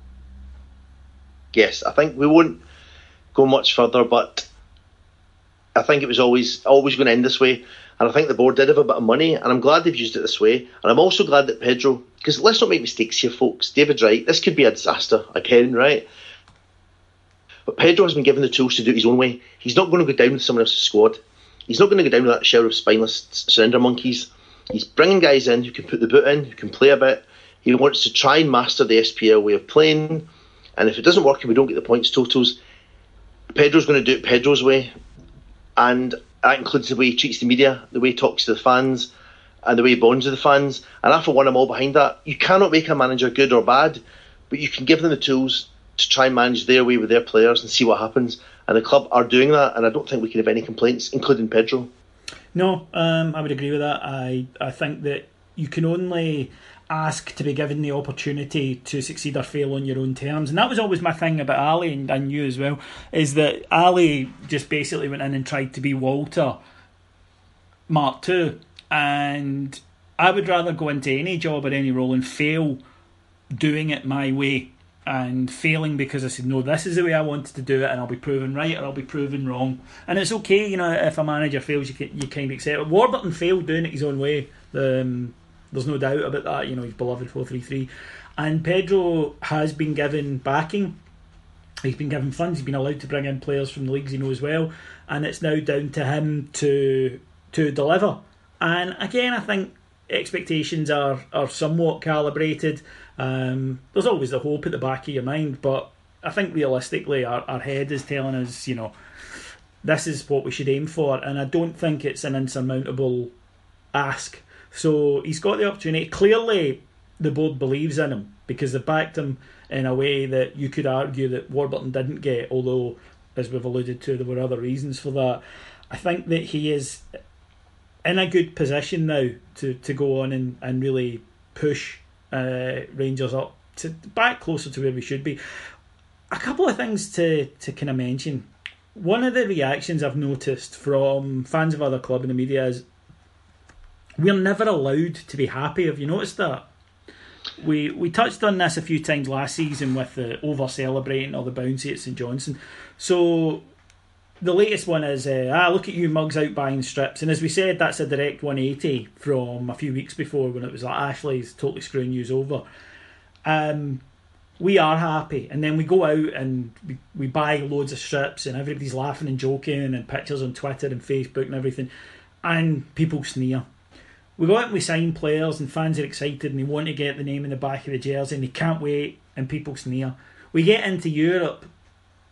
Yes, I think we won't go much further, but I think it was always always going to end this way. And I think the board did have a bit of money, and I'm glad they've used it this way. And I'm also glad that Pedro, because let's not make mistakes here, folks. David's right. This could be a disaster again, right? But Pedro has been given the tools to do it his own way. He's not going to go down with someone else's squad. He's not going to go down with that shower of spineless surrender monkeys. He's bringing guys in who can put the boot in, who can play a bit. He wants to try and master the SPL way of playing. And if it doesn't work and we don't get the points totals, Pedro's going to do it Pedro's way. And that includes the way he treats the media, the way he talks to the fans, and the way he bonds with the fans. And I, for one, I'm all behind that. You cannot make a manager good or bad, but you can give them the tools to try and manage their way with their players and see what happens. And the club are doing that, and I don't think we can have any complaints, including Pedro. No, um, I would agree with that. I I think that you can only ask to be given the opportunity to succeed or fail on your own terms. And that was always my thing about Ali and, and you as well, is that Ali just basically went in and tried to be Walter Mark II. And I would rather go into any job or any role and fail doing it my way and failing because I said, no, this is the way I wanted to do it, and I'll be proven right or I'll be proven wrong. And it's okay, you know, if a manager fails, you can, you kind of accept it. Warburton failed doing it his own way. Um, there's no doubt about that. You know, he's beloved 433. And Pedro has been given backing. He's been given funds. He's been allowed to bring in players from the leagues he knows well, and it's now down to him to to deliver. And again, I think expectations are are somewhat calibrated. Um, there's always the hope at the back of your mind, but I think realistically, our, our head is telling us, you know, this is what we should aim for, and I don't think it's an insurmountable ask so he's got the opportunity. Clearly, the board believes in him because they backed him in a way that you could argue that Warburton didn't get, although, as we've alluded to, there were other reasons for that. I think that he is in a good position now to, to go on and, and really push uh, Rangers up to back closer to where we should be. A couple of things to, to kind of mention. One of the reactions I've noticed from fans of other club in the media is we're never allowed to be happy. Have you noticed that? We we touched on this a few times last season with the over celebrating or the bouncy at St Johnstone. So the latest one is uh, ah look at you mugs out buying strips, and as we said, that's a direct 180 from a few weeks before when it was like Ashley's totally screwing you over. Um, we are happy, and then we go out and we, we buy loads of strips, and everybody's laughing and joking, and pictures on Twitter and Facebook and everything, and people sneer we go out and we sign players, and fans are excited and they want to get the name in the back of the jersey and they can't wait, and people sneer. We get into Europe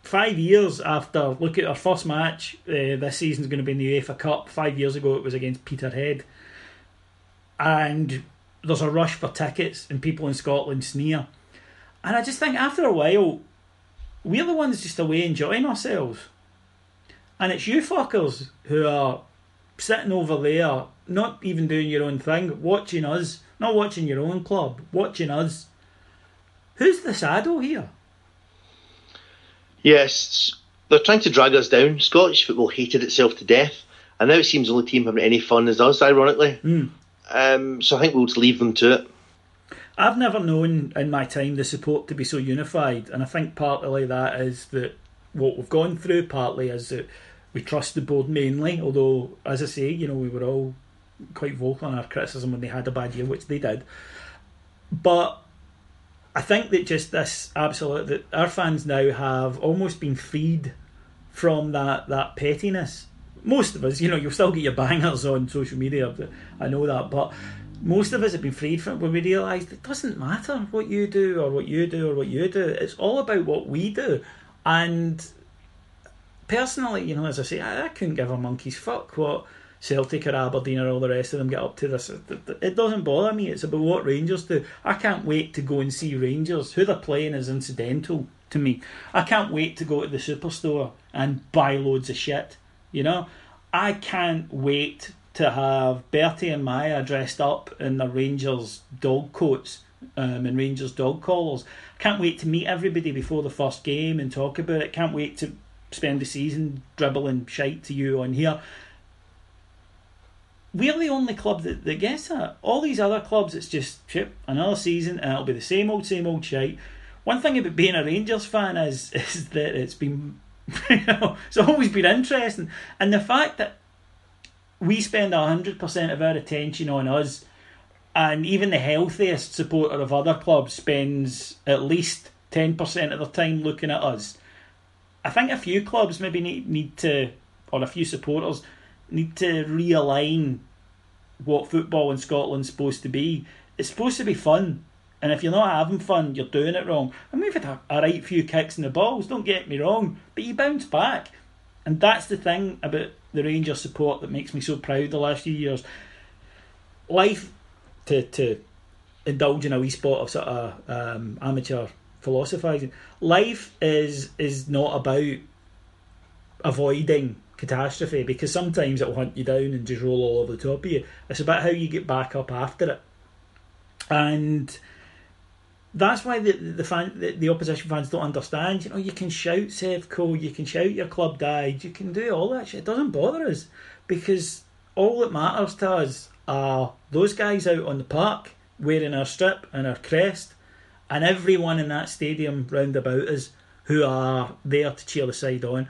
five years after. Look at our first match uh, this season is going to be in the UEFA Cup. Five years ago, it was against Peterhead, and there's a rush for tickets, and people in Scotland sneer. And I just think after a while, we're the ones just away enjoying ourselves. And it's you fuckers who are sitting over there not even doing your own thing, watching us, not watching your own club, watching us. Who's the saddle here? Yes, they're trying to drag us down. Scottish football hated itself to death, and now it seems the only team having any fun is us, ironically. Mm. Um, so I think we'll just leave them to it. I've never known in my time the support to be so unified, and I think partly that is that what we've gone through. Partly is that we trust the board mainly, although as I say, you know, we were all quite vocal in our criticism when they had a bad year, which they did. But I think that just this absolute that our fans now have almost been freed from that that pettiness. Most of us, you know, you'll still get your bangers on social media. I know that, but most of us have been freed from it when we realised it doesn't matter what you do or what you do or what you do. It's all about what we do. And personally, you know, as I say, I, I couldn't give a monkey's fuck what Celtic or Aberdeen or all the rest of them get up to this. It doesn't bother me. It's about what Rangers do. I can't wait to go and see Rangers. Who they're playing is incidental to me. I can't wait to go to the superstore and buy loads of shit. You know, I can't wait to have Bertie and Maya dressed up in the Rangers dog coats um, and Rangers dog collars. Can't wait to meet everybody before the first game and talk about it. Can't wait to spend the season dribbling shite to you on here we're the only club that, that gets that. All these other clubs, it's just chip another season and it'll be the same old, same old shite. One thing about being a Rangers fan is is that it's been, you know, it's always been interesting, and the fact that we spend hundred percent of our attention on us, and even the healthiest supporter of other clubs spends at least ten percent of their time looking at us. I think a few clubs maybe need need to, or a few supporters need to realign what football in Scotland's supposed to be. It's supposed to be fun. And if you're not having fun, you're doing it wrong. And we've had a, a right few kicks in the balls, don't get me wrong, but you bounce back. And that's the thing about the Rangers support that makes me so proud the last few years. Life, to, to indulge in a wee spot of sort of um, amateur philosophising, life is is not about avoiding catastrophe because sometimes it'll hunt you down and just roll all over the top of you. It's about how you get back up after it, and that's why the the fan the, the opposition fans don't understand. You know, you can shout Sevco, you can shout your club died, you can do all that shit. It doesn't bother us because all that matters to us are those guys out on the park wearing our strip and our crest, and everyone in that stadium round about us who are there to cheer the side on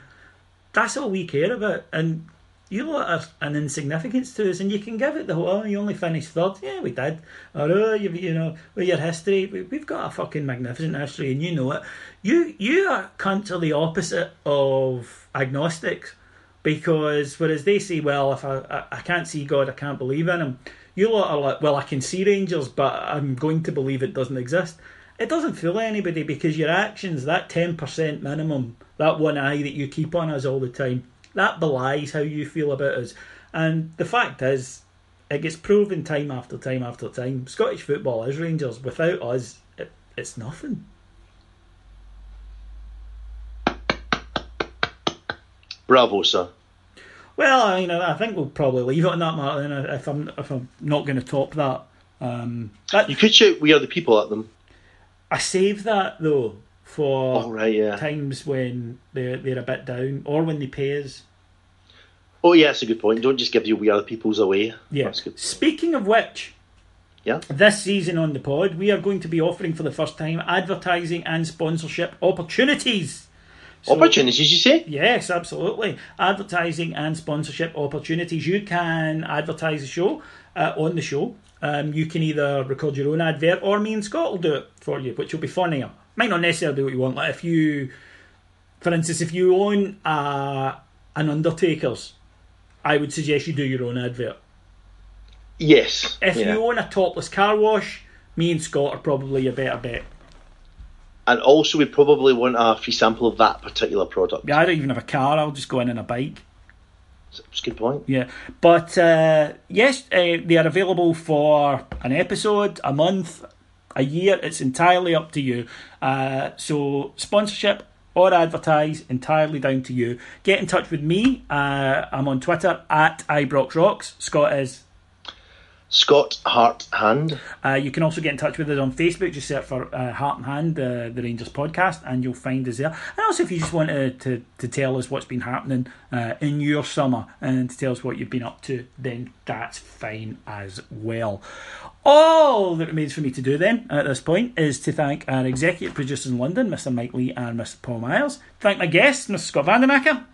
that's all we care about. And you lot are an insignificance to us, and you can give it the whole, oh, you only finished third. Yeah, we did. Or, oh, you, you know, with your history, we, have got a fucking magnificent history, and you know it. You you are kind of the opposite of agnostics, because whereas they say, well, if I, I, I can't see God, I can't believe in Him. You lot are like, well, I can see Rangers, but I'm going to believe it doesn't exist. It doesn't fool anybody because your actions, that 10% minimum, that one eye that you keep on us all the time, that belies how you feel about us. And the fact is, it gets proven time after time after time. Scottish football is Rangers. Without us, it, it's nothing. Bravo, sir. Well, I mean, I think we'll probably leave it on that, Martin. If I'm if I'm not going to top that, um, that you could shout "We Are the People" at them. I save that though for oh, right, yeah. times when they're they're a bit down or when they pay us. Oh yeah, that's a good point. Don't just give your we other people's away. Yeah. Speaking of which, yeah. This season on the pod, we are going to be offering for the first time advertising and sponsorship opportunities. So, opportunities, you say? Yes, absolutely. Advertising and sponsorship opportunities. You can advertise the show uh, on the show. Um, you can either record your own advert or me and Scot will do it for you, which will be funnier might not necessarily be what you want. Like if you, for instance, if you own an Undertaker's, I would suggest you do your own advert. Yes. If yeah. you own a topless car wash, me and Scot are probably a better bet. And also, we probably want a free sample of that particular product. Yeah, I don't even have a car. I'll just go in on a bike. That's a good point. Yeah, but uh, yes, uh, they are available for an episode, a month, a year. It's entirely up to you. Uh, so sponsorship or advertise entirely down to you. Get in touch with me. Uh, I'm on Twitter at ibroxrocks. Scot is Scot Hart Hand. Uh, you can also get in touch with us on Facebook. Just search for uh, Heart and Hand, uh, the Rangers podcast, and you'll find us there. And also, if you just want to, to, to tell us what's been happening uh, in your summer and to tell us what you've been up to, then that's fine as well. All that remains for me to do then at this point is to thank our executive producers in London, Mr. Mike Lee and Mr. Paul Miles. Thank my guests, Mr. Scot Van Den Akker.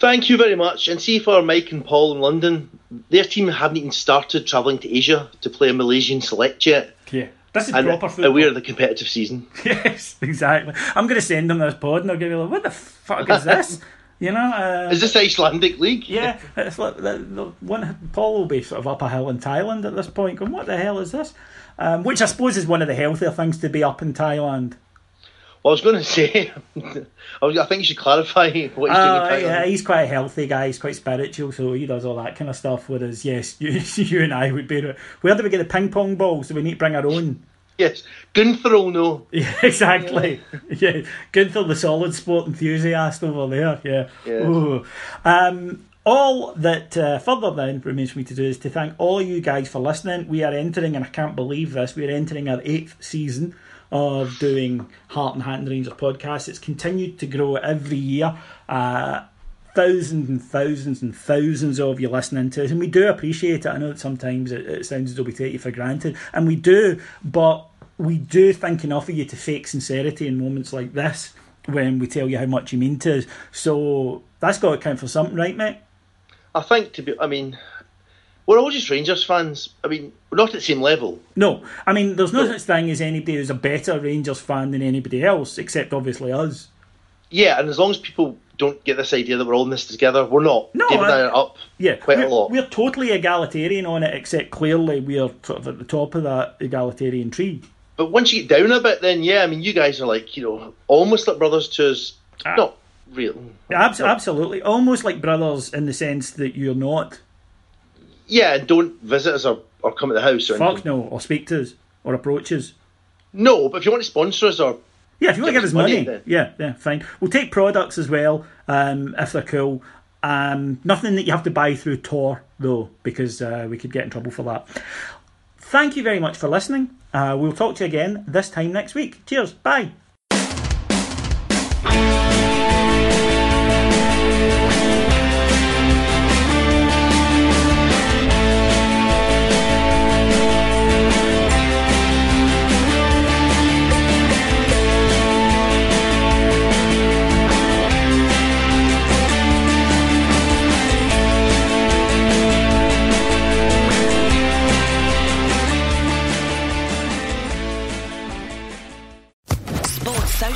Thank you very much. And see for Mike and Paul in London, their team haven't even started travelling to Asia to play a Malaysian select yet. Yeah. This is and proper football. aware of the competitive season. Yes, exactly. I'm going to send them this pod and they're going to be like, what the fuck is this? You know? Uh, Is this Icelandic league? yeah, it's like the, the one, Paul will be sort of up a hill in Thailand at this point going, what the hell is this? Um, which I suppose is one of the healthier things to be up in Thailand. Well, I was going to say, I, was, I think you should clarify what he's doing Uh, Thailand. yeah, he's quite a healthy guy. He's quite spiritual, so he does all that kind of stuff. Whereas, yes, you, you and I would be. Where do we get the ping pong balls? Do we need to bring our own? Yes, Gunther will know. Yeah, exactly. Yeah, Gunther, the solid sport enthusiast over there. Yeah. Yeah. Um, all that uh, further then remains for me to do is to thank all you guys for listening. We are entering, and I can't believe this, we are entering our eighth season of doing Heart and Hand Rangers podcast. It's continued to grow every year. Uh, thousands and thousands and thousands of you listening to us, and we do appreciate it. I know that sometimes it, it sounds as though we take you for granted, and we do, but we do think enough of you to fake sincerity in moments like this when we tell you how much you mean to us. So that's got to count for something, right, mate? I think to be, I mean, we're all just Rangers fans. I mean, we're not at the same level. No, I mean, there's no such thing as anybody who's a better Rangers fan than anybody else, except obviously us. Yeah, and as long as people don't get this idea that we're all in this together, we're not. No, David and I I- are up Yeah, quite we're, a lot. we're totally egalitarian on it, except clearly we're sort of at the top of that egalitarian tree. But once you get down a bit, then yeah, I mean, you guys are like, you know, almost like brothers to us. Ah. Not real. Abs- absolutely, almost like brothers in the sense that you're not. Yeah, and don't visit us or, or come at the house or Fuck anything. no, or speak to us, or approach us. No, but if you want to sponsor us or Yeah, if you want to Give us money, money, yeah, yeah, fine. We'll take products as well, um, if they're cool. Um, nothing that you have to buy through Tor though, because uh, we could get in trouble for that. Thank you very much for listening. Uh, we'll talk to you again this time next week. Cheers. Bye.